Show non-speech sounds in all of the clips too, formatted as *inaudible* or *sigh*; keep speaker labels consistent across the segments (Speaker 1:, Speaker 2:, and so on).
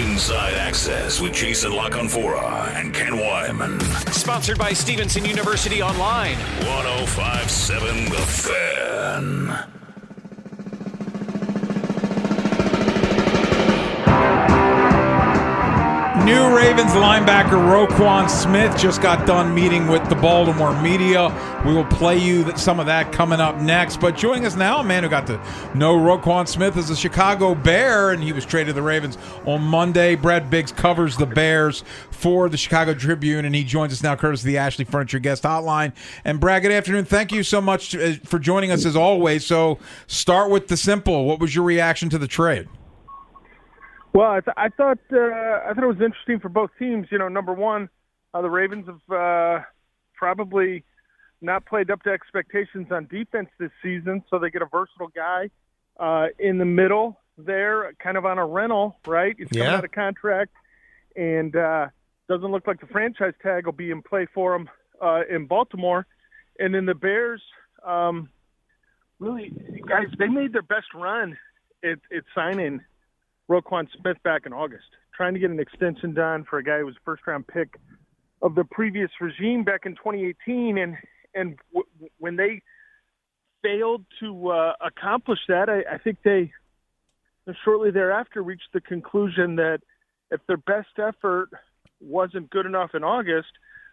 Speaker 1: Inside Access with Jason La Canfora and Ken Weinman.
Speaker 2: Sponsored by Stevenson University Online.
Speaker 1: 1057 The Fan.
Speaker 3: New Ravens linebacker Roquan Smith just got done meeting with the Baltimore media. We will play you some of that coming up next. But joining us now, a man who got to know Roquan Smith is a Chicago Bear, and he was traded to the Ravens on Monday. Brad Biggs covers the Bears for the Chicago Tribune, and he joins us now, courtesy of the Ashley Furniture Guest Hotline. And Brad, good afternoon. Thank you so much uh, for joining us as always. So, start with the simple. What was your reaction to the trade?
Speaker 4: Well, I, th- I thought uh, I thought it was interesting for both teams. You know, number one, uh, the Ravens have uh, probably not played up to expectations on defense this season, so they get a versatile guy uh, in the middle there, kind of on a rental, right? He's coming
Speaker 3: Yeah.
Speaker 4: out of contract, and uh, doesn't look like the franchise tag will be in play for him uh, in Baltimore. And then the Bears, um, really, guys, they made their best run at, at signing Roquan Smith back in August, trying to get an extension done for a guy who was a first round pick of the previous regime back in 2018, and and w- when they failed to uh, accomplish that, I, I think they shortly thereafter reached the conclusion that if their best effort wasn't good enough in August,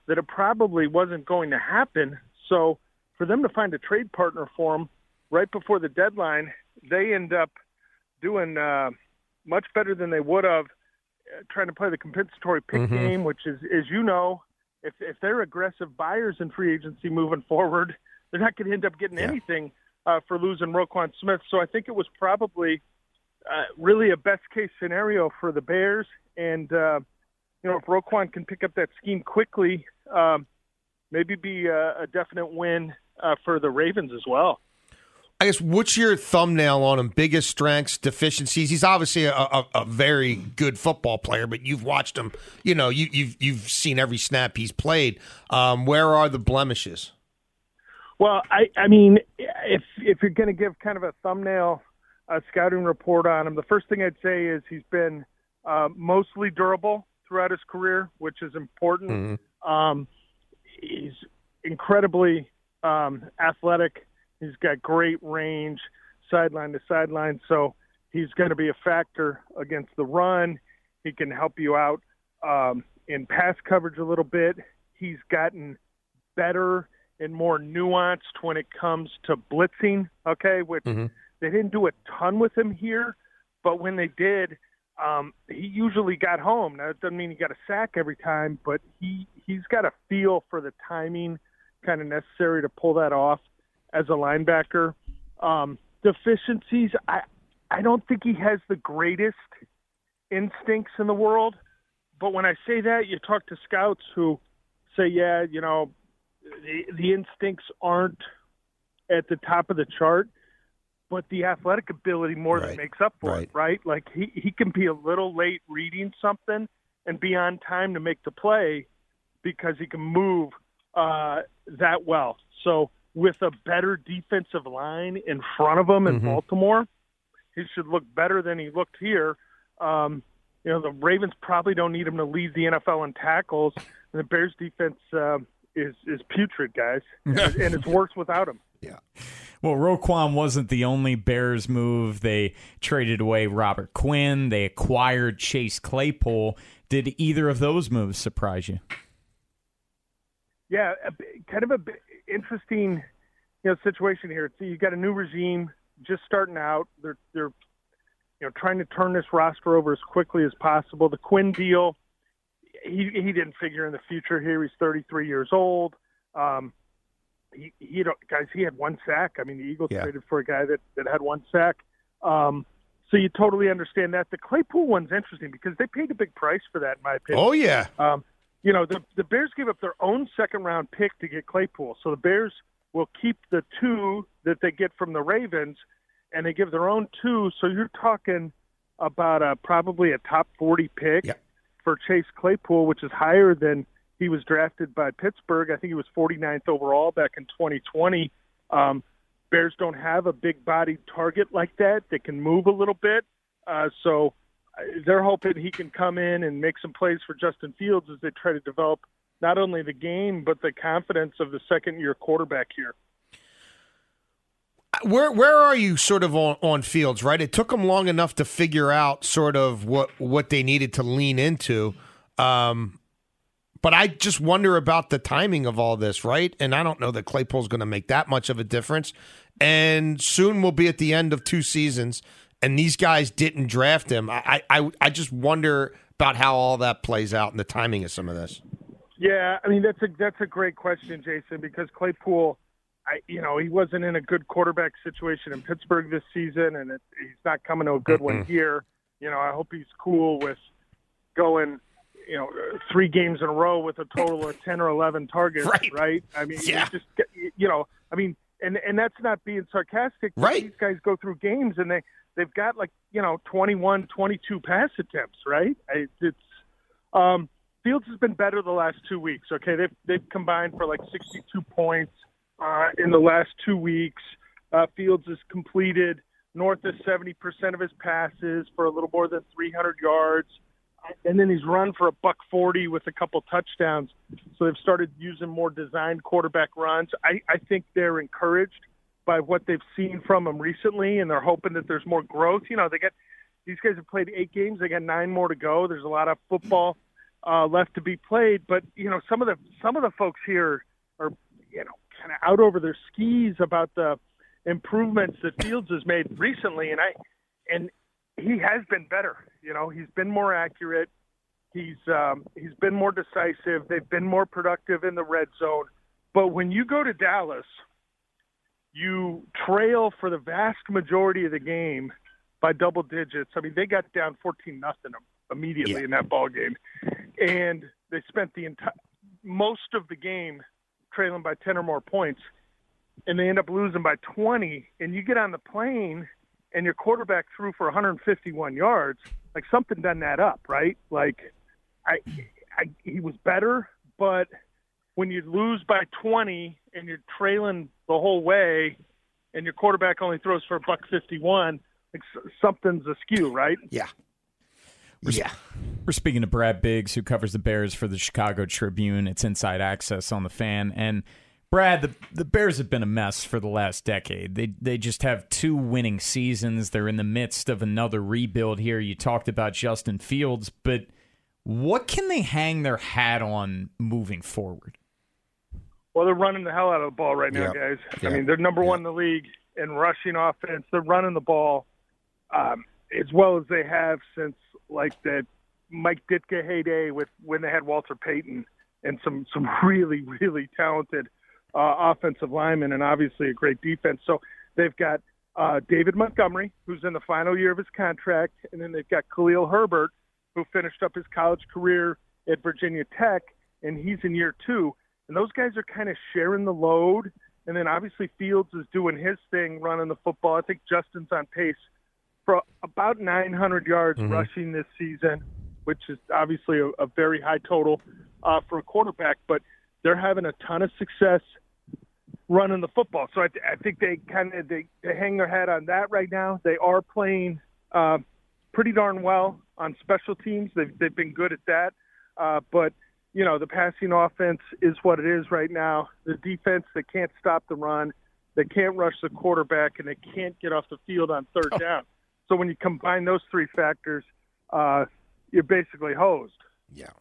Speaker 4: that it probably wasn't going to happen. So for them to find a trade partner for him right before the deadline, they end up doing uh, much better than they would have uh, trying to play the compensatory pick
Speaker 5: Mhm.
Speaker 4: game, which is, as you know, if if they're aggressive buyers in free agency moving forward, *laughs* they're not going to end up getting anything uh, for losing Roquan Smith. So I think it was probably uh, really a best case scenario for the Bears. And uh, you know, if Roquan can pick up that scheme quickly, um, maybe be a, a definite win uh, for the Ravens as well.
Speaker 5: I guess what's your thumbnail on him? Biggest strengths, deficiencies. He's obviously a, a, a very good football player, but you've watched him. You know, you, you've you've seen every snap he's played. Um, where are the blemishes?
Speaker 4: Well, I, I mean, if if you're going to give kind of a thumbnail uh, scouting report on him, the first thing I'd say is he's been uh, mostly durable throughout his career, which is important. Um, he's incredibly um, athletic. He's got great range, sideline to sideline. So he's going to be a factor against the run. He can help you out um, in pass coverage a little bit. He's gotten better and more nuanced when it comes to blitzing. Okay, which they didn't do a ton with him here, but when they did, um, he usually got home. Now it doesn't mean he got a sack every time, but he he's got a feel for the timing kind of necessary to pull that off as a linebacker. Um, deficiencies, I I don't think he has the greatest instincts in the world, but when I say that, you talk to scouts who say, yeah, you know, the, the instincts aren't at the top of the chart, but the athletic ability more than makes up for it, right? Like he, he can be a little late reading something and be on time to make the play because he can move uh, that well. So with a better defensive line in front of him in
Speaker 5: Mhm.
Speaker 4: Baltimore, he should look better than he looked here. Um, you know, the Ravens probably don't need him to lead the NFL in tackles, and the Bears defense uh, is is putrid, guys, *laughs* and it's worse without him. Yeah.
Speaker 6: Well, Roquan wasn't the only Bears move. They traded away Robert Quinn. They acquired Chase Claypool. Did either of those moves surprise you?
Speaker 4: Yeah, a, kind of a b- interesting, you know, situation here. So you got a new regime just starting out. They're they're you know trying to turn this roster over as quickly as possible. The Quinn deal, he he didn't figure in the future here. He's 33 years old. Um, he, he guys, he had one sack. I mean, the Eagles
Speaker 5: Yeah.
Speaker 4: traded for a guy that that had one sack. Um, so you totally understand that. The Claypool one's interesting because they paid a big price for that, in my opinion.
Speaker 5: Oh yeah.
Speaker 4: Um, you know, the the Bears gave up their own second round pick to get Claypool. So the Bears will keep the two that they get from the Ravens, and they give their own two. So you're talking about a, probably a top 40 pick
Speaker 5: Yep.
Speaker 4: for Chase Claypool, which is higher than he was drafted by Pittsburgh. I think he was 49th overall back in 2020. Um, Bears don't have a big bodied target like that that can move a little bit. Uh, so uh, they're hoping he can come in and make some plays for Justin Fields as they try to develop not only the game but the confidence of the second year quarterback here.
Speaker 5: Where where are you sort of on, on fields, right? It took them long enough to figure out sort of what what they needed to lean into. Um, but I just wonder about the timing of all this, right? And I don't know that Claypool's going to make that much of a difference. And soon we'll be at the end of two seasons, and these guys didn't draft him. I I, I just wonder about how all that plays out and the timing of some of this.
Speaker 4: Yeah, I mean that's a that's a great question, Jason, because Claypool, I you know he wasn't in a good quarterback situation in Pittsburgh this season, and it, he's not coming to a good one here. You know, I hope he's cool with going, you know, three games in a row with a total of ten or eleven targets. *laughs*
Speaker 5: Right.
Speaker 4: I mean,
Speaker 5: Yeah.
Speaker 4: just you know, I mean, and and that's not being sarcastic.
Speaker 5: Right.
Speaker 4: These guys go through games and they they've got like you know 21, 22 pass attempts. Right. I, it's um, Fields has been better the last two weeks. Okay, they've they've combined for like 62 points uh, in the last two weeks. Uh, Fields has completed north of 70 percent of his passes for a little more than 300 yards, and then he's run for a buck 40 with a couple touchdowns. So they've started using more designed quarterback runs. I, I think they're encouraged by what they've seen from him recently, and they're hoping that there's more growth. You know, they get these guys have played eight games. They got nine more to go. There's a lot of football uh, left to be played, but you know, some of the some of the folks here are you know kind of out over their skis about the improvements that Fields has made recently, and I and he has been better. You know, he's been more accurate. He's um, he's been more decisive. They've been more productive in the red zone. But when you go to Dallas, you trail for the vast majority of the game by double digits. I mean, they got down fourteen nothing immediately
Speaker 5: Yeah.
Speaker 4: in that ball game, and they spent the entire most of the game trailing by ten or more points, and they end up losing by twenty. And you get on the plane, and your quarterback threw for 151 yards. Like something done that up, right? Like, I, I he was better, but when you lose by 20 and you're trailing the whole way, and your quarterback only throws for a buck 51, like something's askew, right?
Speaker 5: Yeah. Yeah.
Speaker 6: We're speaking to Brad Biggs, who covers the Bears for the Chicago Tribune. It's Inside Access on the Fan, and Brad, the the Bears have been a mess for the last decade. They they just have two winning seasons. They're in the midst of another rebuild here. You talked about Justin Fields, but what can they hang their hat on moving forward?
Speaker 4: Well, they're running the hell out of the ball right now,
Speaker 5: Yeah.
Speaker 4: guys.
Speaker 5: Yeah.
Speaker 4: I mean, they're number one in the league in rushing offense. They're running the ball um, as well as they have since like the Mike Ditka heyday with when they had Walter Payton and some some really really talented uh, offensive linemen and obviously a great defense. So they've got uh, David Montgomery, who's in the final year of his contract, and then they've got Khalil Herbert, who finished up his college career at Virginia Tech, and he's in year two. And those guys are kind of sharing the load. And then obviously Fields is doing his thing, running the football. I think Justin's on pace for about 900 yards rushing this season, which is obviously a, a very high total uh, for a quarterback. But they're having a ton of success running the football. So I, th- I think they kind of they, they hang their hat on that right now. They are playing uh, pretty darn well on special teams. They've they've been good at that. Uh, but you know the passing offense is what it is right now. The defense they can't stop the run, they can't rush the quarterback, and they can't get off the field on third down. So when you combine those three factors, uh, you're basically hosed.
Speaker 5: Yeah.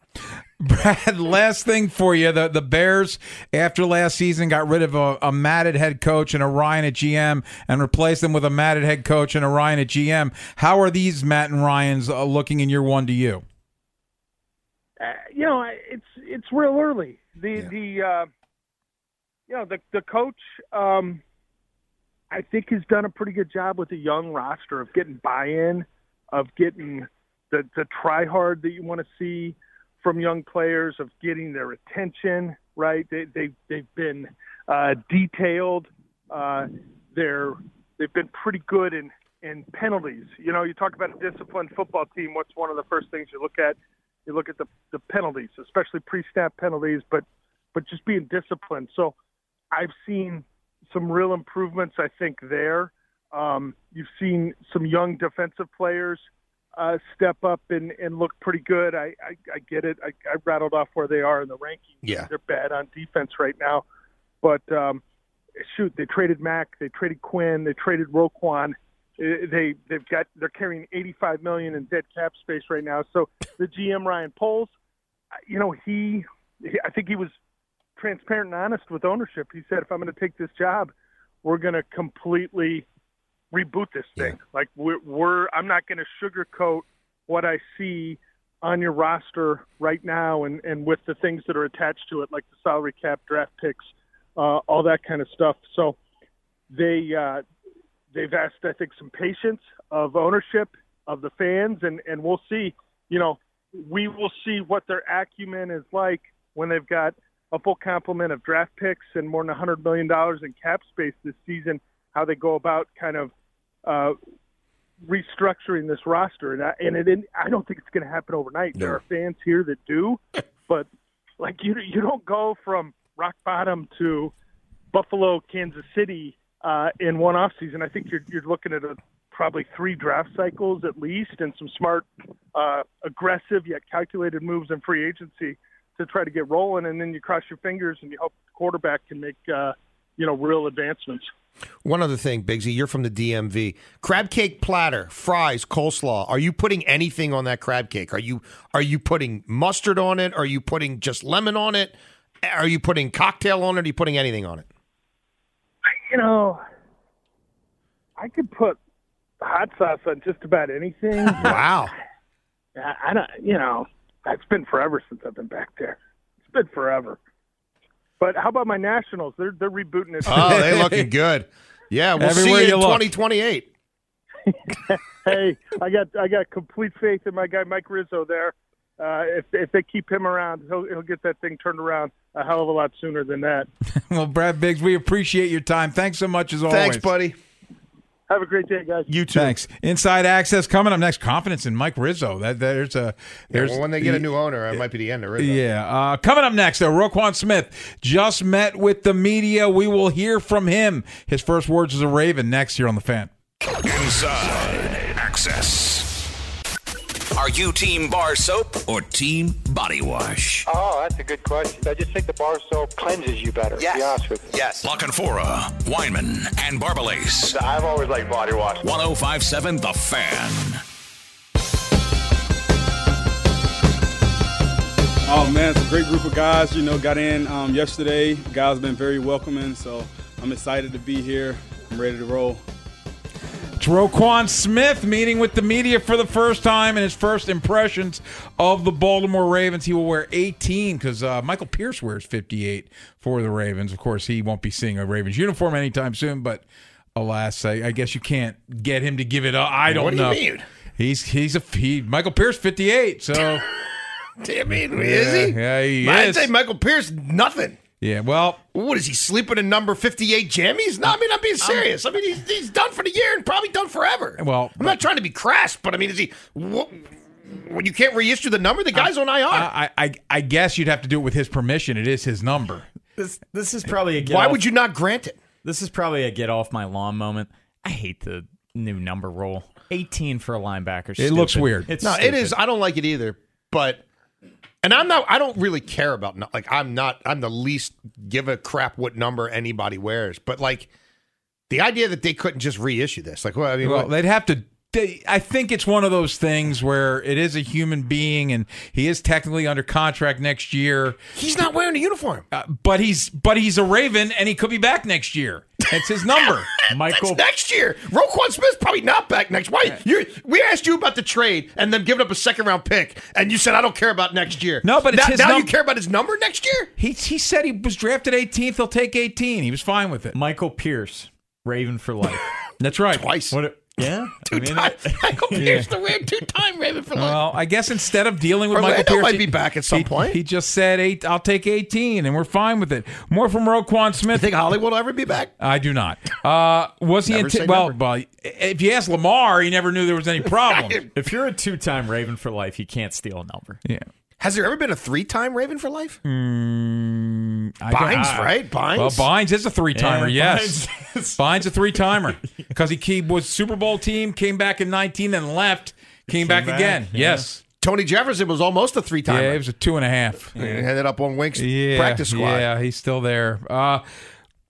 Speaker 3: Brad, *laughs* last thing for you. The the Bears, after last season, got rid of a, a Matt at head coach and a Ryan at GM and replaced them with a Matt at head coach and a Ryan at GM. How are these Matt and Ryan's uh, looking in year one to you?
Speaker 4: uh, you know, it's it's real early. The the uh, you know the the coach, um, I think has done a pretty good job with a young roster of getting buy-in, of getting the the try hard that you want to see from young players, of getting their attention. Right? They they they've been uh, detailed. Uh, they're they've been pretty good in in penalties. You know, you talk about a disciplined football team. What's one of the first things you look at? You look at the the penalties, especially pre-snap penalties, but but just being disciplined. So I've seen some real improvements. I think there. Um, you've seen some young defensive players uh, step up and, and look pretty good. I, I, I get it. I, I rattled off where they are in the rankings.
Speaker 5: Yeah.
Speaker 4: they're bad on defense right now, but um, shoot, they traded Mack, they traded Quinn, they traded Roquan. Uh, They they've got they're carrying 85 million in dead cap space right now. So the GM Ryan Poles, uh, you know he, he I think he was transparent and honest with ownership. He said if I'm going to take this job, we're going to completely reboot this thing. Like we're, we're I'm not going to sugarcoat what I see on your roster right now and and with the things that are attached to it like the salary cap, draft picks, uh, all that kind of stuff. So they uh, they've asked I think some patience of ownership of the fans and and we'll see. You know, we will see what their acumen is like when they've got a full complement of draft picks and more than hundred million dollars in cap space this season. How they go about kind of uh, restructuring this roster, and I, and it I don't think it's going to happen overnight. There are fans here that do, *laughs* but like you you don't go from rock bottom to Buffalo, Kansas City uh, in one off season. I think you're you're looking at a, probably three draft cycles at least, and some smart, uh, aggressive yet calculated moves in free agency to try to get rolling, and then you cross your fingers and you hope the quarterback can make uh, you know real advancements.
Speaker 5: One other thing, Bigsy, you're from the DMV. Crab cake platter, fries, coleslaw. Are you putting anything on that crab cake? Are you are you putting mustard on it? Are you putting just lemon on it? Are you putting cocktail on it? Are you putting anything on it?
Speaker 4: You know, I could put hot sauce on just about anything. *laughs*
Speaker 5: Wow.
Speaker 4: I, I don't, you know, it's been forever since I've been back there. It's been forever. But how about my Nationals? They're they're rebooting it.
Speaker 5: Oh, they looking *laughs* good. Yeah, we'll
Speaker 3: Everywhere
Speaker 5: see you
Speaker 3: you
Speaker 5: in 2028. *laughs*
Speaker 4: hey, I got I got complete faith in my guy Mike Rizzo there. Uh, if if they keep him around, he'll he'll get that thing turned around a hell of a lot sooner than that. *laughs*
Speaker 3: Well, Brad Biggs, we appreciate your time. Thanks so much as always.
Speaker 5: Thanks, buddy.
Speaker 4: Have a great day, guys.
Speaker 5: You too.
Speaker 3: Thanks. Inside access coming up next. Confidence in Mike Rizzo. That there's a
Speaker 5: Yeah,
Speaker 3: there's
Speaker 5: well, when they get a new owner, it might be the end of Rizzo.
Speaker 3: Yeah. Uh, coming up next, though, Roquan Smith just met with the media. We will hear from him. His first words as a Raven next year on the fan.
Speaker 1: Inside Access.
Speaker 7: Are you team bar soap or team body wash?
Speaker 8: Oh, that's a good question. I just think the bar soap cleanses you better, to be honest with you.
Speaker 7: Yes.
Speaker 1: La Canfora, Weinman, and Barbalace.
Speaker 8: I've always liked body wash.
Speaker 1: 1057 The Fan.
Speaker 9: Oh man, it's a great group of guys. You know, got in um, yesterday. Guys have been very welcoming, so I'm excited to be here. I'm ready to roll.
Speaker 3: It's Roquan Smith meeting with the media for the first time and his first impressions of the Baltimore Ravens. He will wear 18 because uh, Michael Pierce wears 58 for the Ravens. Of course, he won't be seeing a Ravens uniform anytime soon, but alas, I, I guess you can't get him to give it up. I don't
Speaker 5: What do you
Speaker 3: know.
Speaker 5: mean?
Speaker 3: He's he's a he, Michael Pierce 58. So *laughs*
Speaker 5: Damn mean,
Speaker 3: yeah,
Speaker 5: is he?
Speaker 3: Yeah, he
Speaker 5: I'd
Speaker 3: is.
Speaker 5: say Michael Pierce, nothing.
Speaker 3: Yeah. Well,
Speaker 5: What is he sleeping in number 58 jammies? No, I mean, I'm being serious. I mean, he's, he's done for the year and probably done forever.
Speaker 3: Well,
Speaker 5: I'm not trying to be crass, but I mean, is he. What, when you can't reissue the number, the guy's on IR.
Speaker 3: I, I I guess you'd have to do it with his permission. It is his number.
Speaker 6: This this is probably a get
Speaker 5: Why
Speaker 6: off,
Speaker 5: would you not grant it?
Speaker 6: This is probably a get off my lawn moment. I hate the new number rule. 18 for a linebacker.
Speaker 3: It looks weird.
Speaker 6: It's
Speaker 5: No, it
Speaker 6: stupid.
Speaker 5: is. I don't like it either. But, and I'm not. I don't really care about. Like, I'm not. I'm the least give a crap what number anybody wears. But like, the idea that they couldn't just reissue this, like, well, I mean,
Speaker 3: Well,
Speaker 5: what-
Speaker 3: they'd have to. They, I think it's one of those things where it is a human being, and he is technically under contract next year.
Speaker 5: he's not wearing a uniform.
Speaker 3: Uh, but he's but he's a Raven, and he could be back next year. It's his number. *laughs*
Speaker 6: Michael
Speaker 5: That's next year. Roquan Smith's probably not back next. Why? You we asked you about the trade and then giving up a second round pick, and you said I don't care about next year.
Speaker 3: No, but it's
Speaker 5: now,
Speaker 3: his
Speaker 5: now
Speaker 3: num-
Speaker 5: you care about his number next year.
Speaker 3: He he said he was drafted 18th. He'll take 18. He was fine with it.
Speaker 6: Michael Pierce, Raven for life. *laughs*
Speaker 3: That's right.
Speaker 5: Twice.
Speaker 6: what? Yeah, *laughs*
Speaker 5: Two
Speaker 6: I mean,
Speaker 5: time. Michael Pierce, the Ram, two time Raven for life.
Speaker 3: Well, I guess instead of dealing with
Speaker 5: Orlando
Speaker 3: Michael Pierce,
Speaker 5: might be back at some
Speaker 3: he-
Speaker 5: point.
Speaker 3: He just said eight. I'll take 18, and we're fine with it. More from Roquan Smith.
Speaker 5: You think Hollywood will ever be back?
Speaker 3: I do not. Uh, was he? Inti- well, well, if you ask Lamar, he never knew there was any *laughs* problem.
Speaker 6: if you're a two-time Raven for life, you can't steal a number.
Speaker 3: yeah.
Speaker 5: Has there ever been a three time Raven for life?
Speaker 3: Mm, I
Speaker 5: Bynes,
Speaker 3: don't-
Speaker 5: right? Bynes.
Speaker 3: Well, Bynes is a three timer.
Speaker 6: Yeah,
Speaker 3: yes,
Speaker 6: Bynes.
Speaker 3: Bynes a three timer because *laughs* he, he was Super Bowl team, came back in 19, then left, came, back,
Speaker 6: back,
Speaker 3: again.
Speaker 6: yeah.
Speaker 3: Yes.
Speaker 5: Tony Jefferson was almost a three
Speaker 3: Yeah,
Speaker 5: timer.
Speaker 3: it was a two and a half.
Speaker 5: He ended up on Wink's
Speaker 3: Yeah,
Speaker 5: practice squad.
Speaker 3: Yeah, he's still there. Uh,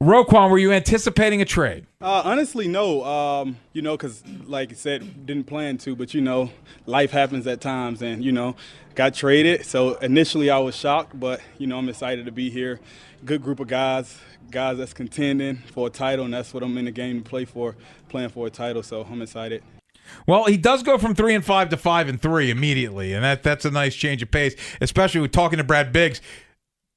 Speaker 3: Roquan, were you anticipating a trade?
Speaker 9: Uh, honestly, no. Um, you know, because like I said, didn't plan to, but you know, life happens at times, and you know, got traded. So initially, I was shocked, but you know, I'm excited to be here. Good group of guys, guys that's contending for a title, and that's what I'm in the game to play for, playing for a title. So I'm excited.
Speaker 3: Well, he does go from three and five to five and three immediately, and that that's a nice change of pace. Especially with talking to Brad Biggs,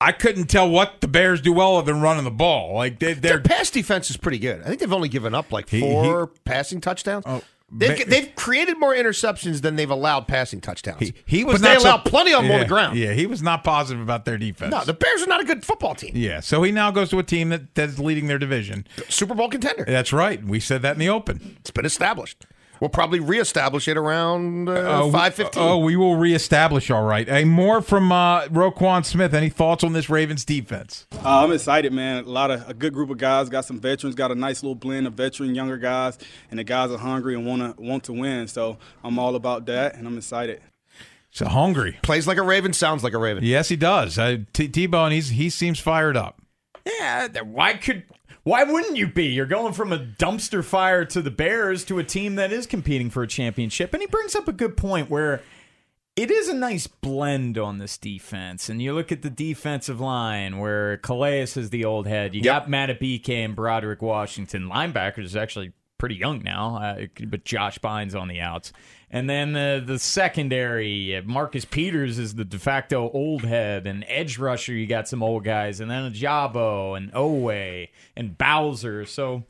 Speaker 3: I couldn't tell what the Bears do well other than running the ball. Like they,
Speaker 5: Their
Speaker 3: they're
Speaker 5: pass defense is pretty good. I think they've only given up like
Speaker 3: He-
Speaker 5: four passing touchdowns.
Speaker 3: Oh,
Speaker 5: they've,
Speaker 3: ma-
Speaker 5: they've created more interceptions than they've allowed passing touchdowns.
Speaker 3: he, he was
Speaker 5: but they
Speaker 3: not so-
Speaker 5: allowed plenty of them on the ground.
Speaker 3: Yeah, he was not positive about their defense.
Speaker 5: No, the Bears are not a good football team.
Speaker 3: yeah, so he now goes to a team that, that's leading their division.
Speaker 5: Super Bowl contender.
Speaker 3: That's right. We said that in the open.
Speaker 5: It's been established. We'll probably reestablish it around uh,
Speaker 3: Uh, we-
Speaker 5: five fifteen.
Speaker 3: Oh, we will reestablish. All right. Hey, more from uh, Roquan Smith. Any thoughts on this Ravens defense?
Speaker 9: Uh, I'm excited, man. A lot of a good group of guys. Got some veterans. Got a nice little blend of veteran, younger guys, and the guys are hungry and want to want to win. So I'm all about that, and I'm excited.
Speaker 3: So hungry.
Speaker 5: Plays like a Raven, sounds like a Raven.
Speaker 3: Yes, he does. Uh, T- T-Bone, he's he seems fired up.
Speaker 6: Yeah, th- why could why wouldn't you be? You're going from a dumpster fire to the Bears to a team that is competing for a championship. And he brings up a good point where it is a nice blend on this defense. And you look at the defensive line where Calais is the old head. You got Matt Madubuike and Broderick Washington. Linebackers is actually pretty young now, uh, but Josh Bynes on the outs. And then the the secondary, uh, Marcus Peters is the de facto old head, and edge rusher. You got some old guys, and then Ojabo and Oweh and Bowser. So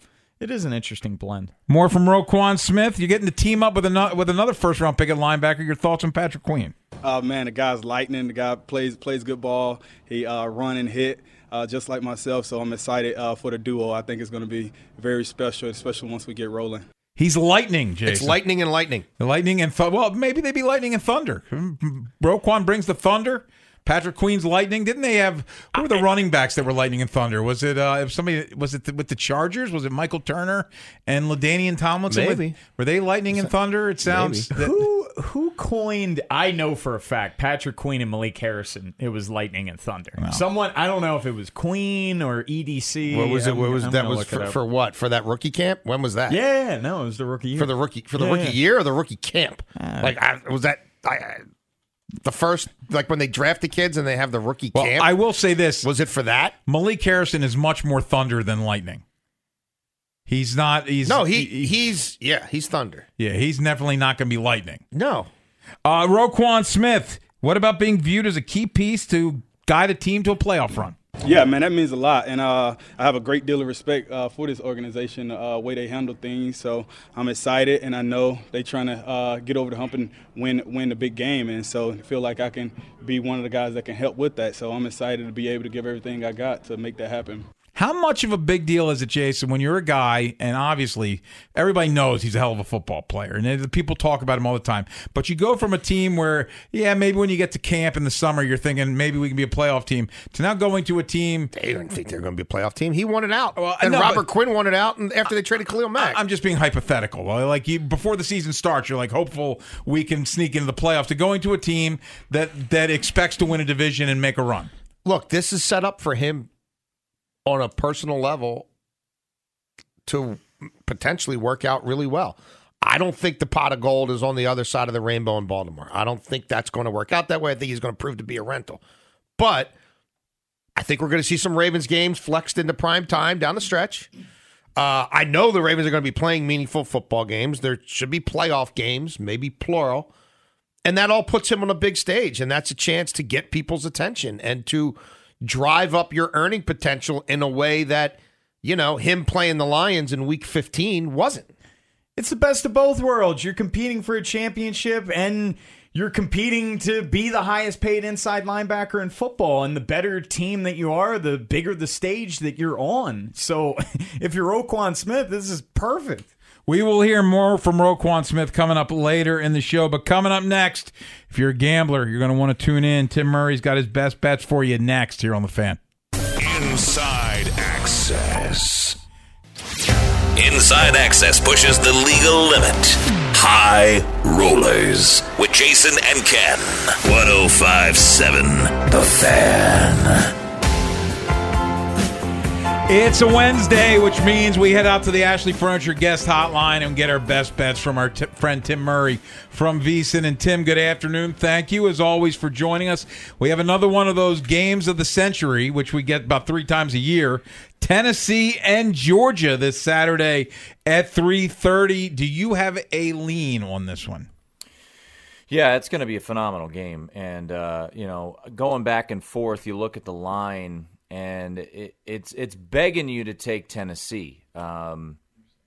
Speaker 6: it is an interesting blend.
Speaker 3: More from Roquan Smith. You're getting to team up with another with another first round pick at linebacker. Your thoughts on Patrick Queen?
Speaker 9: Uh, man, the guy's lightning. The guy plays plays good ball. He uh, run and hit. Uh, just like myself, so I'm excited uh, for the duo. I think it's going to be very special, especially once we get rolling.
Speaker 3: He's lightning, Jason.
Speaker 5: It's lightning and lightning.
Speaker 3: The lightning and th- well, maybe they be lightning and thunder. Roquan brings the thunder. Patrick Queen's lightning. Didn't they have who were the running backs that were lightning and thunder? Was it uh, if somebody? Was it with the Chargers? Was it Michael Turner and LaDainian Tomlinson?
Speaker 5: Maybe.
Speaker 3: were they lightning and thunder? It sounds. that-
Speaker 6: Who who coined? I know for a fact Patrick Queen and Malik Harrison. It was lightning and thunder. Someone I don't know if it was Queen or EDC.
Speaker 5: What was it?
Speaker 6: I'm-
Speaker 5: What was
Speaker 6: I'm
Speaker 5: that?
Speaker 6: gonna
Speaker 5: Was for, for what? For that rookie camp? When was that?
Speaker 6: yeah, no, it was the rookie year.
Speaker 5: For the rookie for the
Speaker 6: Yeah,
Speaker 5: rookie
Speaker 6: yeah.
Speaker 5: year or the rookie camp? like I, was that I, I, the first like when they draft the kids and they have the rookie
Speaker 3: well,
Speaker 5: camp?
Speaker 3: I will say this:
Speaker 5: was it for that?
Speaker 3: Malik Harrison is much more thunder than lightning. He's not. He's
Speaker 5: No, he he's yeah he's thunder.
Speaker 3: yeah. He's definitely not going to be lightning.
Speaker 5: No,
Speaker 3: Uh, Roquan Smith. What about being viewed as a key piece to guide a team to a playoff run?
Speaker 9: Yeah, man, that means a lot, and uh, I have a great deal of respect uh, for this organization, uh, way they handle things. So I'm excited, and I know they're trying to uh, get over the hump and win win the big game, and so I feel like I can be one of the guys that can help with that. So I'm excited to be able to give everything I got to make that happen.
Speaker 3: How much of a big deal is it, Jason, when you're a guy, and obviously everybody knows he's a hell of a football player, and the people talk about him all the time. But you go from a team where, yeah, maybe when you get to camp in the summer, you're thinking maybe we can be a playoff team, to now going to a team.
Speaker 5: they didn't think they were going to be a playoff team. He won it out,
Speaker 3: Well,
Speaker 5: and
Speaker 3: no,
Speaker 5: Robert Quinn won it out, and after they traded Khalil Mack.
Speaker 3: I'm just being hypothetical. Like you, before the season starts, you're like hopeful we can sneak into the playoffs. To going to a team that that expects to win a division and make a run.
Speaker 5: Look, this is set up for him on a personal level to potentially work out really well. I don't think the pot of gold is on the other side of the rainbow in Baltimore. I don't think that's going to work out that way. I think he's going to prove to be a rental. But I think we're going to see some Ravens games flexed into prime time down the stretch. Uh, I know the Ravens are going to be playing meaningful football games. There should be playoff games, maybe plural. And that all puts him on a big stage. And that's a chance to get people's attention and to drive up your earning potential in a way that, you know, him playing the Lions in week 15 wasn't.
Speaker 6: It's the best of both worlds. You're competing for a championship and you're competing to be the highest paid inside linebacker in football. And the better team that you are, the bigger the stage that you're on. So *laughs* if you're Roquan Smith, this is perfect.
Speaker 3: We will hear more from Roquan Smith coming up later in the show. But coming up next, if you're a gambler, you're going to want to tune in. Tim Murray's got his best bets for you next here on The Fan.
Speaker 1: Inside Access. Inside Access pushes the legal limit. High Rollers with Jason and Ken. 1057 The Fan.
Speaker 3: It's a Wednesday, which means we head out to the Ashley Furniture guest hotline and get our best bets from our t- friend Tim Murray from VSiN. And Tim, good afternoon. Thank you, as always, for joining us. We have another one of those games of the century, which we get about three times a year. Tennessee and Georgia this Saturday at 3.30. Do you have a lean on this one?
Speaker 10: Yeah, it's going to be a phenomenal game. And, uh, you know, going back and forth, you look at the line and it, it's it's begging you to take Tennessee. Um,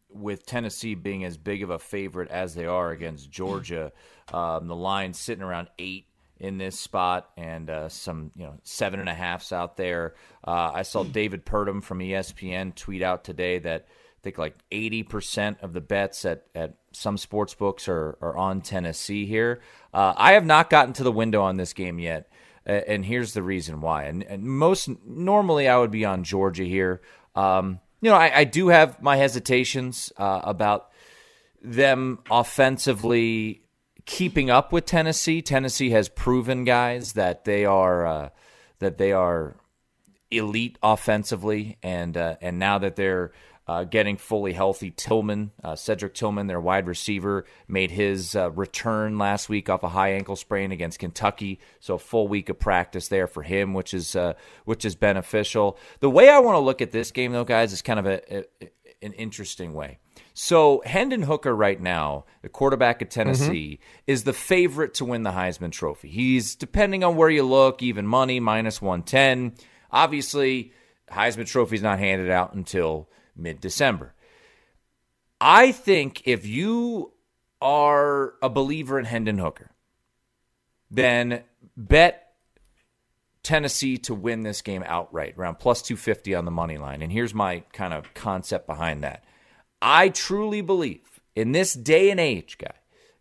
Speaker 10: with Tennessee being as big of a favorite as they are against Georgia, um, the line sitting around eight in this spot, and uh, some you know seven and a halfs out there. Uh, I saw David Purdum from ESPN tweet out today that I think like eighty percent of the bets at at some sports books are are on Tennessee here. Uh, I have not gotten to the window on this game yet and here's the reason why. And, and, most normally, I would be on Georgia here. Um, you know, I, I, do have my hesitations uh, about them offensively keeping up with Tennessee. Tennessee has proven, guys, that they are uh, that they are elite offensively, and uh, and now that they're uh, getting fully healthy. Tillman, uh, Cedric Tillman, their wide receiver, made his uh, return last week off a high ankle sprain against Kentucky. So a full week of practice there for him, which is uh, which is beneficial. The way I want to look at this game, though, guys, is kind of a, a an interesting way. So Hendon Hooker right now, the quarterback of Tennessee, mm-hmm. is the favorite to win the Heisman Trophy. He's depending on where you look, even money minus one ten. Obviously, Heisman Trophy is not handed out until mid December. I think if you are a believer in Hendon Hooker, then bet Tennessee to win this game outright, around plus 250 on the money line. And here's my kind of concept behind that. I truly believe in this day and age, guy,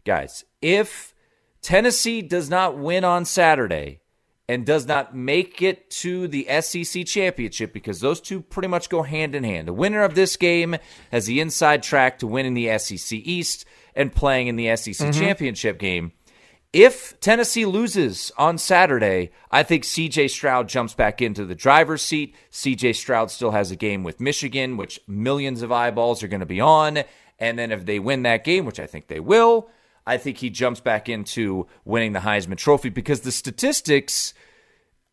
Speaker 10: guys, if Tennessee does not win on Saturday, and does not make it to the SEC championship because those two pretty much go hand in hand. The winner of this game has the inside track to winning the SEC East and playing in the SEC mm-hmm. championship game. If Tennessee loses on Saturday, I think CJ Stroud jumps back into the driver's seat. CJ Stroud still has a game with Michigan, which millions of eyeballs are going to be on. And then if they win that game, which I think they will, I think he jumps back into winning the Heisman Trophy because the statistics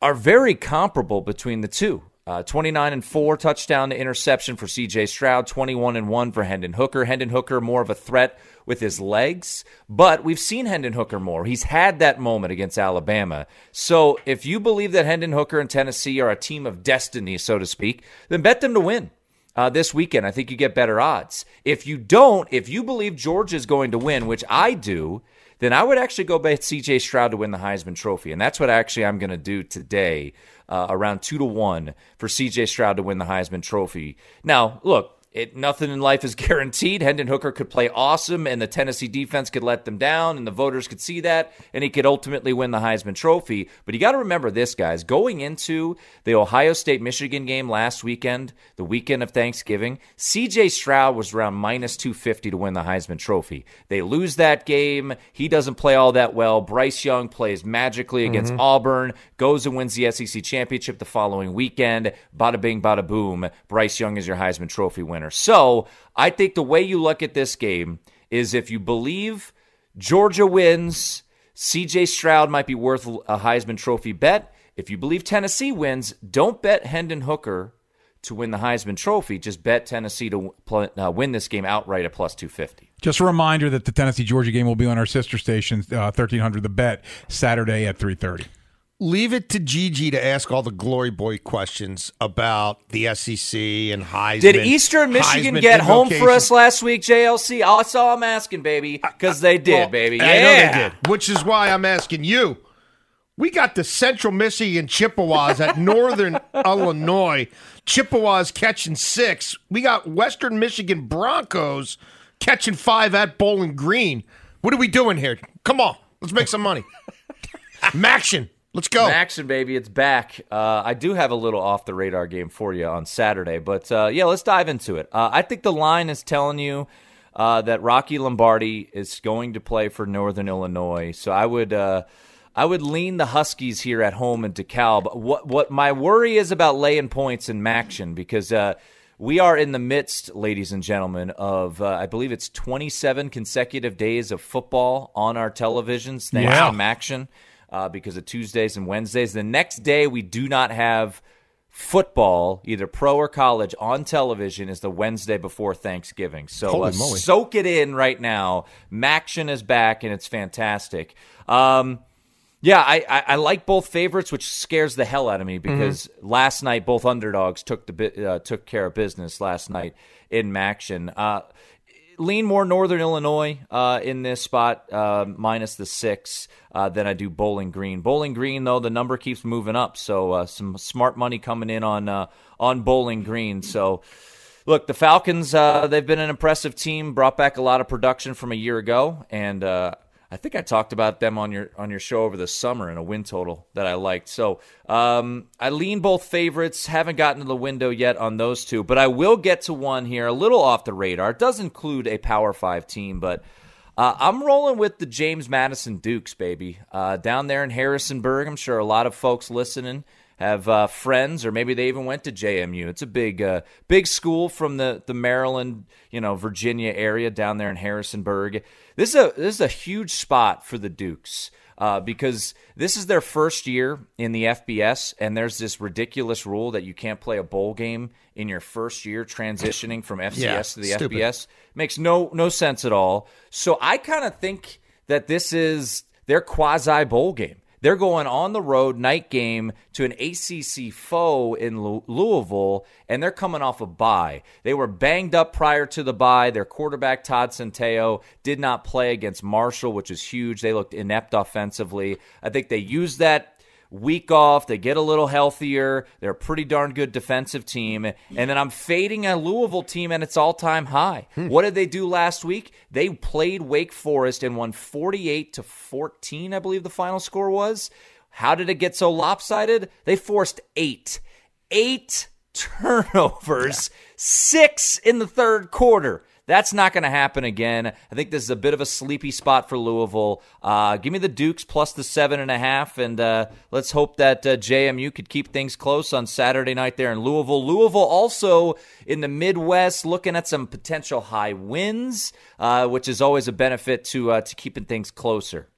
Speaker 10: are very comparable between the two. Uh, 29 and 4 touchdown to interception for CJ Stroud, 21 and 1 for Hendon Hooker. Hendon Hooker more of a threat with his legs, but we've seen Hendon Hooker more. He's had that moment against Alabama. So if you believe that Hendon Hooker and Tennessee are a team of destiny, so to speak, then bet them to win uh, this weekend. I think you get better odds. If you don't, if you believe Georgia is going to win, which I do, then I would actually go bet CJ Stroud to win the Heisman Trophy. And that's what actually I'm going to do today, uh, around two to one for CJ Stroud to win the Heisman Trophy. Now, look, it, nothing in life is *laughs* guaranteed. Hendon Hooker could play awesome, and the Tennessee defense could let them down, and the voters could see that, and he could ultimately win the Heisman Trophy. But you got to remember this, guys. Going into the Ohio State Michigan game last weekend, the weekend of Thanksgiving, CJ Stroud was around minus 250 to win the Heisman Trophy. They lose that game. He doesn't play all that well. Bryce Young plays magically against mm-hmm. Auburn, goes and wins the SEC championship the following weekend. Bada bing, bada boom. Bryce Young is your Heisman Trophy winner. So I think the way you look at this game is if you believe Georgia wins, CJ Stroud might be worth a Heisman Trophy bet. If you believe Tennessee wins, don't bet Hendon Hooker to win the Heisman Trophy. Just bet Tennessee to uh, win this game outright at plus 250.
Speaker 3: Just a reminder that the Tennessee Georgia game will be on our sister station, uh, 1300 The Bet, Saturday at 3:30.
Speaker 5: Leave it to Gigi to ask all the glory boy questions about the SEC and Heisman.
Speaker 10: Did Eastern Michigan
Speaker 5: Heisman
Speaker 10: get home for us last week, JLC? That's all I'm asking, baby, because they did,
Speaker 5: Well,
Speaker 10: baby.
Speaker 5: I
Speaker 10: Yeah,
Speaker 5: know they did, which is why I'm asking you. We got the Central Michigan Chippewas at *laughs* Northern Illinois. Chippewas catching six. We got Western Michigan Broncos catching five at Bowling Green. What are we doing here? Come on, let's make some money. *laughs* Maction, let's go.
Speaker 10: Action, baby, it's back. Uh, I do have a little off the radar game for you on Saturday, but uh, yeah, let's dive into it. Uh, I think the line is telling you uh, that Rocky Lombardi is going to play for Northern Illinois, so I would. Uh, I would lean the Huskies here at home in DeKalb. What what my worry is about laying points in Maction because uh, we are in the midst, ladies and gentlemen, of uh, I believe it's 27 consecutive days of football on our televisions thanks
Speaker 3: Wow.
Speaker 10: to Maction uh, because of Tuesdays and Wednesdays. The next day we do not have football, either pro or college, on television is the Wednesday before Thanksgiving. So uh, soak it in right now. Maction is back and it's fantastic. Um, yeah, I, I, I like both favorites, which scares the hell out of me because last night both underdogs took the uh, took care of business last night in Maction. Uh, lean more Northern Illinois uh, in this spot, uh, minus the six, uh, than I do Bowling Green. Bowling Green, though, the number keeps moving up, so uh, some smart money coming in on uh, on Bowling Green. So. Look, the Falcons, uh, they've been an impressive team, brought back a lot of production from a year ago, and I think I talked about them on your on your show over the summer in a win total that I liked. So um, I lean both favorites. Haven't gotten to the window yet on those two, but I will get to one here, a little off the radar. It does include a Power Five team, but uh, I'm rolling with the James Madison Dukes, baby, uh, down there in Harrisonburg. I'm sure a lot of folks listening have uh, friends, or maybe they even went to JMU. It's a big, uh, big school from the the Maryland, you know, Virginia area down there in Harrisonburg. This is a this is a huge spot for the Dukes. Uh, because this is their first year in the FBS, and there's this ridiculous rule that you can't play a bowl game in your first year transitioning from FCS
Speaker 5: Yeah,
Speaker 10: to the
Speaker 5: stupid.
Speaker 10: FBS. Makes no no sense at all. So I kind of think that this is their quasi bowl game. They're going on the road night game to an ACC foe in Louisville, and they're coming off a bye. They were banged up prior to the bye. Their quarterback Todd Centeio did not play against Marshall, which is huge. They looked inept offensively. I think they used that week off. They get a little healthier. They're a pretty darn good defensive team. And then I'm fading a Louisville team at its all time high. Hmm. What did they do last week? They played Wake Forest and won 48 to 14, I believe the final score was. How did it get so lopsided? They forced eight. Eight turnovers, six in the third quarter. That's not going to happen again. I think this is a bit of a sleepy spot for Louisville. Uh, give me the Dukes plus the seven and a half, and uh, let's hope that uh, JMU could keep things close on Saturday night there in Louisville. Louisville also in the Midwest, looking at some potential high wins, uh, which is always a benefit to uh, to keeping things closer.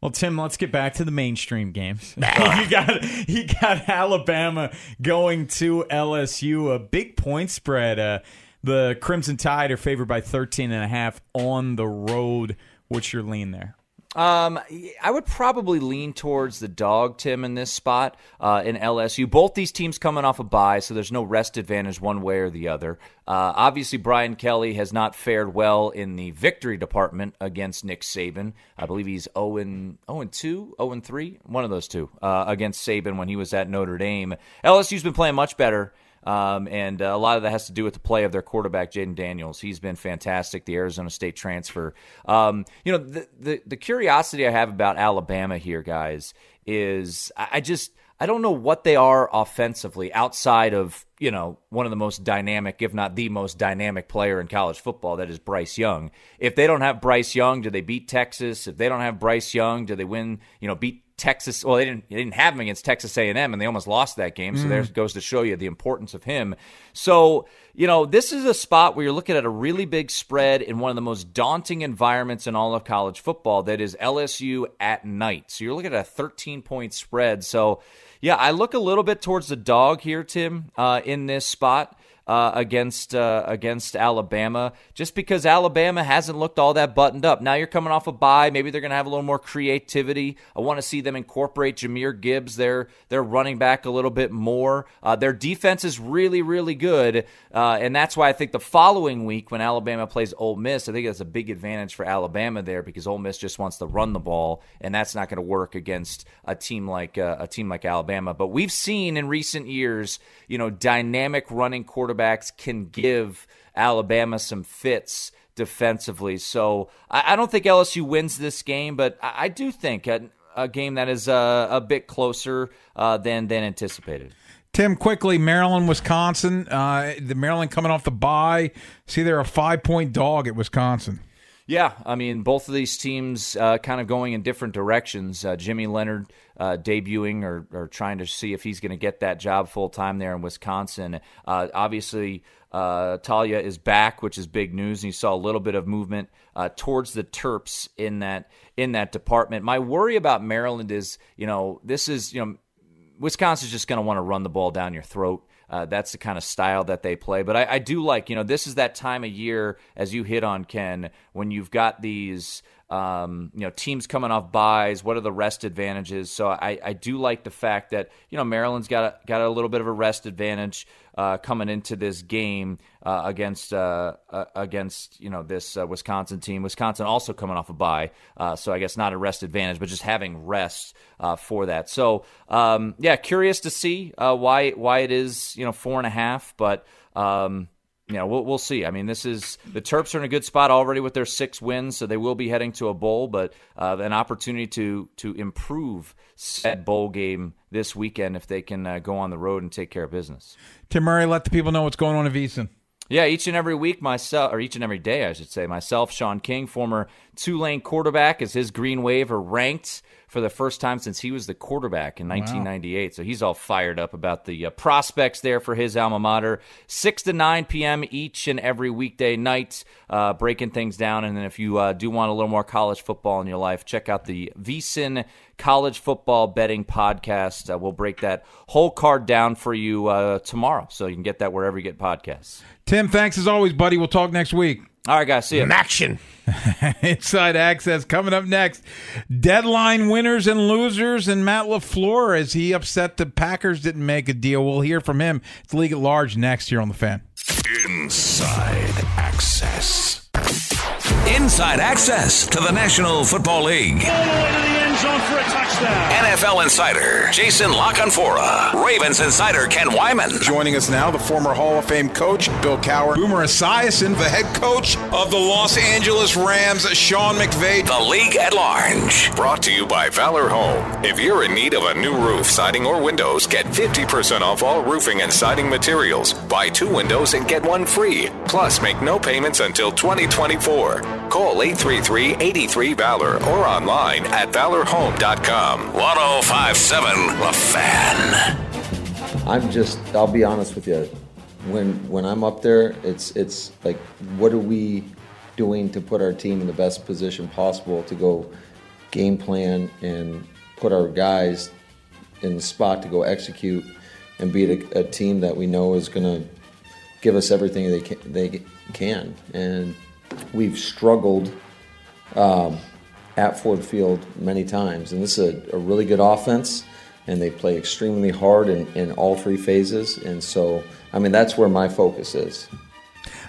Speaker 6: Well, Tim, let's get back to the mainstream games. *laughs* *laughs* you got you got Alabama going to LSU, a big point spread. Uh, the Crimson Tide are favored by 13 and a half on the road. What's your lean there?
Speaker 10: Um, I would probably lean towards the dog, Tim, in this spot uh, in LSU. Both these teams coming off a bye, so there's no rest advantage one way or the other. Uh, obviously, Brian Kelly has not fared well in the victory department against Nick Saban. I believe he's 0 and 0 and 2, 0 and 3, one of those two uh, against Saban when he was at Notre Dame. LSU's been playing much better. Um, and uh, a lot of that has to do with the play of their quarterback, Jayden Daniels. He's been fantastic, the Arizona State transfer. Um, you know, the, the the curiosity I have about Alabama here, guys, is I I just I don't know what they are offensively outside of you know one of the most dynamic, if not the most dynamic player in college football, that is Bryce Young. If they don't have Bryce Young, do they beat Texas? If they don't have Bryce Young, do they win? You know, beat Texas. Well, they didn't they didn't have him against Texas A and M, and they almost lost that game. So
Speaker 11: Mm.
Speaker 10: there goes to show you the importance of him. So you know this is a spot where you're looking at a really big spread in one of the most daunting environments in all of college football. That is LSU at night. So you're looking at a 13 point spread. So yeah, I look a little bit towards the dog here, Tim, uh, in this spot uh, against uh, against Alabama, just because Alabama hasn't looked all that buttoned up. Now you're coming off a bye, maybe they're going to have a little more creativity. I want to see them incorporate Jahmyr Gibbs, their their running back, a little bit more. Uh, their defense is really really good, uh, and that's why I think the following week when Alabama plays Ole Miss, I think that's a big advantage for Alabama there because Ole Miss just wants to run the ball, and that's not going to work against a team like uh, a team like Alabama. But we've seen in recent years, you know, dynamic running quarterbacks can give Alabama some fits defensively. So I, I don't think LSU wins this game, but I, I do think a, a game that is uh, a bit closer uh, than than anticipated.
Speaker 3: Tim, quickly, Maryland, Wisconsin. Uh, the Maryland coming off the bye. See, they're a five point dog at Wisconsin.
Speaker 10: Yeah, I mean, both of these teams uh, kind of going in different directions. Uh, Jimmy Leonhard uh, debuting or, or trying to see if he's going to get that job full time there in Wisconsin. Uh, obviously, uh, Taulia is back, which is big news. And you saw a little bit of movement uh, towards the Terps in that in that department. My worry about Maryland is, you know, this is you know, Wisconsin's just going to want to run the ball down your throat. Uh, that's the kind of style that they play. But I, I do like, you know, this is that time of year, as you hit on, Ken, when you've got these, um, you know, teams coming off buys. What are the rest advantages? So I, I do like the fact that, you know, Maryland's got a, got a little bit of a rest advantage uh, coming into this game uh, against uh, uh, against you know this uh, Wisconsin team. Wisconsin also coming off a bye, uh, so I guess not a rest advantage, but just having rest uh, for that. So um, yeah, curious to see why why it is you know four and a half, but. Um, know, we'll, we'll see. I mean, this is the Terps are in a good spot already with their six wins, so they will be heading to a bowl, but uh, an opportunity to to improve said bowl game this weekend if they can uh, go on the road and take care of business.
Speaker 3: Tim Murray, let the people know what's going on at VSIN.
Speaker 10: Yeah, each and every week, myself, or each and every day, I should say, myself, Sean King, former Tulane quarterback, is his Green Wave are ranked for the first time since he was the quarterback in 1998. So he's all fired up about the uh, prospects there for his alma mater. 6 to 9 p.m. each and every weekday night, uh, breaking things down. And then if you uh, do want a little more college football in your life, check out the VSIN College Football Betting Podcast. Uh, we'll break that whole card down for you uh, tomorrow. So you can get that wherever you get podcasts.
Speaker 3: Tim, thanks as always, buddy. We'll talk next week.
Speaker 10: All right, guys. See you.
Speaker 5: Action. *laughs*
Speaker 3: Inside Access coming up next. Deadline winners and losers, and Matt LaFleur Is he upset the Packers didn't make a deal. We'll hear from him. It's League at Large next year on the fan.
Speaker 1: Inside Access.
Speaker 7: Inside access to the National Football League.
Speaker 12: All the way to the end zone for a touchdown.
Speaker 7: NFL Insider Jason La Canfora. Ravens Insider Ken Weinman.
Speaker 13: Joining us now, the former Hall of Fame coach, Bill Cowher. Boomer Esiason, the head coach of the Los Angeles Rams, Sean McVay.
Speaker 7: The League at Large.
Speaker 14: Brought to you by Valor Home. If you're in need of a new roof, siding, or windows, get 50% off all roofing and siding materials. Buy two windows and get one free. Plus, make no payments until 2024. Call 833 83 Valor or online at valorhome.com.
Speaker 7: 1057 The Fan.
Speaker 15: I'm just I'll be honest with you. When when I'm up there, it's it's like what are we doing to put our team in the best position possible to go game plan and put our guys in the spot to go execute and beat a, a team that we know is going to give us everything they can, they can. And we've struggled um, at Ford Field many times. And this is a, a really good offense, and they play extremely hard in, in all three phases. And so, I mean, that's where my focus is.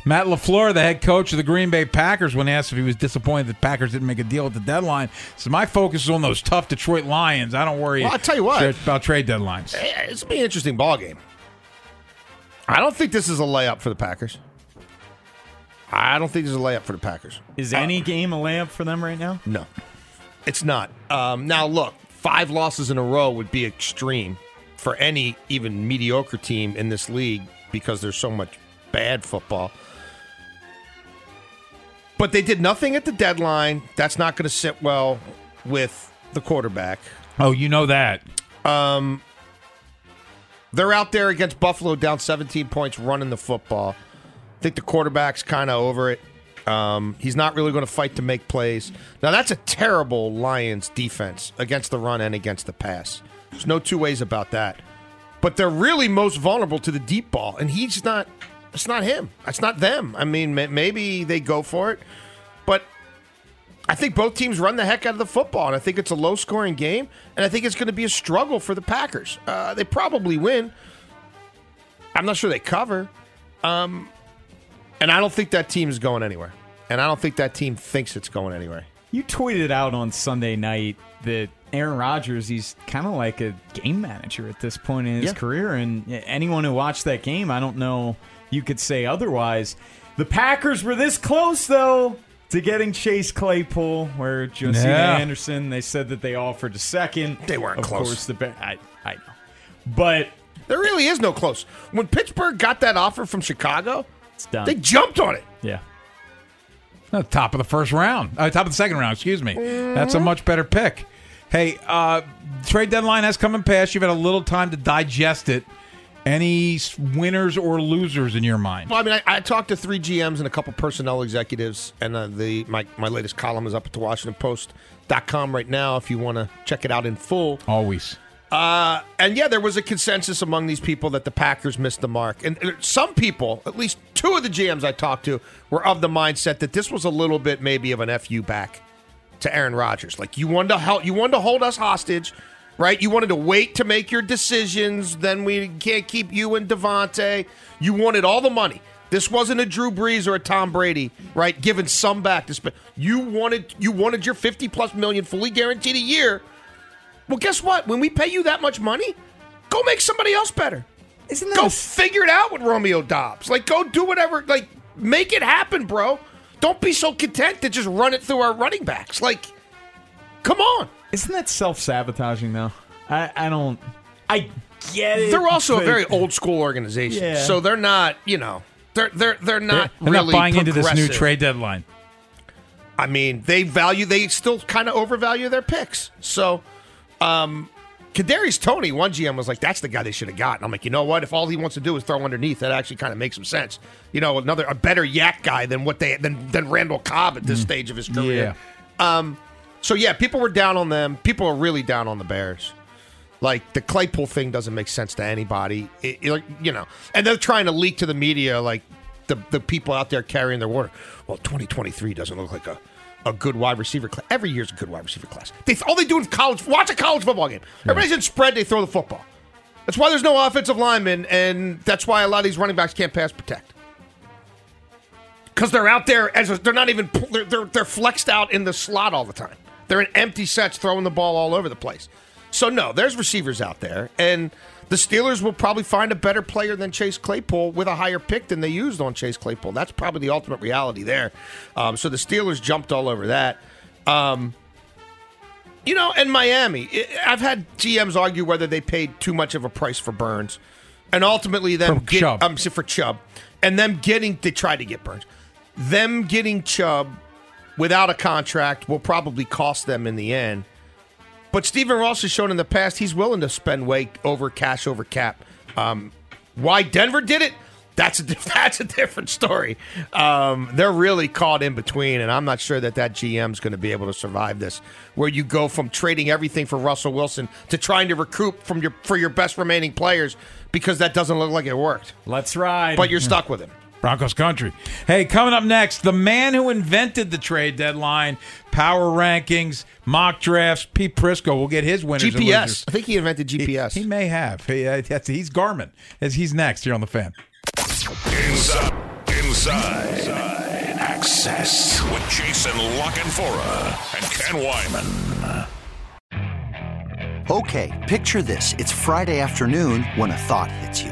Speaker 3: Matt LaFleur, the head coach of the Green Bay Packers, when asked if he was disappointed that the Packers didn't make a deal at the deadline, so my focus is on those tough Detroit Lions. I don't worry
Speaker 5: Well, I'll tell you what.
Speaker 3: about trade deadlines.
Speaker 5: It's gonna be an interesting ball game. I don't think this is a layup for the Packers. I don't think this is a layup for the Packers.
Speaker 6: Is any game a layup for them right now?
Speaker 5: No, it's not. Um, now, look, five losses in a row would be extreme for any even mediocre team in this league because there's so much bad football. But they did nothing at the deadline. That's not going to sit well with the quarterback.
Speaker 3: Oh, you know that.
Speaker 5: Um, they're out there against Buffalo down 17 points running the football. I think the quarterback's kind of over it. Um, he's not really going to fight to make plays. Now, that's a terrible Lions defense against the run and against the pass. There's no two ways about that. But they're really most vulnerable to the deep ball, and he's not. It's not him. It's not them. I mean, maybe they go for it, but I think both teams run the heck out of the football, and I think it's a low scoring game, and I think it's going to be a struggle for the Packers. Uh, they probably win. I'm not sure they cover. Um, and I don't think that team is going anywhere. And I don't think that team thinks it's going anywhere.
Speaker 6: You tweeted out on Sunday night that Aaron Rodgers, he's kind of like a game manager at this point in his
Speaker 5: Yeah.
Speaker 6: career. And anyone who watched that game, I don't know you could say otherwise. The Packers were this close, though, to getting Chase Claypool, where Josina
Speaker 3: Yeah.
Speaker 6: Anderson, they said that they offered a second.
Speaker 5: They weren't
Speaker 6: of
Speaker 5: close.
Speaker 6: course, the Ba- I, I know. But
Speaker 5: There really is no close. When Pittsburgh got that offer from Chicago,
Speaker 6: it's done.
Speaker 5: they jumped on it.
Speaker 6: yeah.
Speaker 3: No, top of the first round. Uh, top of the second round, excuse me. That's a much better pick. Hey, uh, trade deadline has come and passed. You've had a little time to digest it. Any winners or losers in your mind?
Speaker 5: Well, I mean, I, I talked to three GMs and a couple personnel executives, and uh, the my, my latest column is up at the WashingtonPost.com right now if you want to check it out in full.
Speaker 3: Always.
Speaker 5: Uh, and yeah, there was a consensus among these people that the Packers missed the mark. And uh, some people, at least two of the GMs I talked to, were of the mindset that this was a little bit maybe of an FU back to Aaron Rodgers. Like you wanted to help, you wanted to hold us hostage, right? You wanted to wait to make your decisions. Then we can't keep you and Davante. You wanted all the money. This wasn't a Drew Brees or a Tom Brady, right? Giving some back to spend. You wanted you wanted your fifty plus million fully guaranteed a year. Well, guess what? When we pay you that much money, go make somebody else better.
Speaker 6: Isn't
Speaker 5: go figure it out with Romeo Doubs? Like, go do whatever. Like, make it happen, bro. Don't be so content to just run it through our running backs. Like, come on.
Speaker 6: Isn't that self sabotaging, though? I, I don't. I get it.
Speaker 5: They're also a very old school organization,
Speaker 6: Yeah.
Speaker 5: so they're not. You know, they're they're they're not
Speaker 3: They're
Speaker 5: really
Speaker 3: not buying into this new trade deadline.
Speaker 5: I mean, they value they still kind of overvalue their picks. So, um, Kadarius Toney, one GM was like, "That's the guy they should have gotten." I'm like, you know what? If all he wants to do is throw underneath, that actually kind of makes some sense. You know, another a better YAC guy than what they than than Randall Cobb at this stage of his career. Um, so yeah, people were down on them. People are really down on the Bears. Like the Claypool thing doesn't make sense to anybody. It- it- you know, and they're trying to leak to the media like the the people out there carrying their water. Well, 2023 doesn't look like a, a good wide receiver class. Every year's a good wide receiver class. They all they do in college. Watch a college football game. Everybody's in spread. They throw the football. That's why there's no offensive linemen, and that's why a lot of these running backs can't pass protect. Because they're out there as a, they're not even they're, they're they're flexed out in the slot all the time. They're in empty sets throwing the ball all over the place. So no, there's receivers out there, and the Steelers will probably find a better player than Chase Claypool with a higher pick than they used on Chase Claypool. That's probably the ultimate reality there. Um, so the Steelers jumped all over that. Um, you know, and Miami, I- I've had GMs argue whether they paid too much of a price for Burns, and ultimately them
Speaker 3: For
Speaker 5: get,
Speaker 3: Chubb.
Speaker 5: um, for Chubb, and them getting they tried to get Burns, them getting Chubb without a contract will probably cost them in the end. But Stephen Ross has shown in the past he's willing to spend way over cash over cap. Um, why Denver did it? That's a *laughs* that's a different story. Um, they're really caught in between, and I'm not sure that that GM's going to be able to survive this. Where you go from trading everything for Russell Wilson to trying to recoup from your for your best remaining players because that doesn't look like it worked.
Speaker 6: Let's ride.
Speaker 5: But you're stuck with him.
Speaker 3: Broncos country. Hey, coming up next, the man who invented the trade deadline, power rankings, mock drafts. Pete Prisco will get his winners.
Speaker 5: GPS.
Speaker 3: losers.
Speaker 5: I think he invented GPS.
Speaker 3: He, he may have. He, uh, that's- he's Garmin. As he's next here on the fan.
Speaker 1: Inside, Inside, inside, access with Jason La Canfora and Ken Weinman.
Speaker 11: Okay, picture this. It's Friday afternoon when a thought hits you.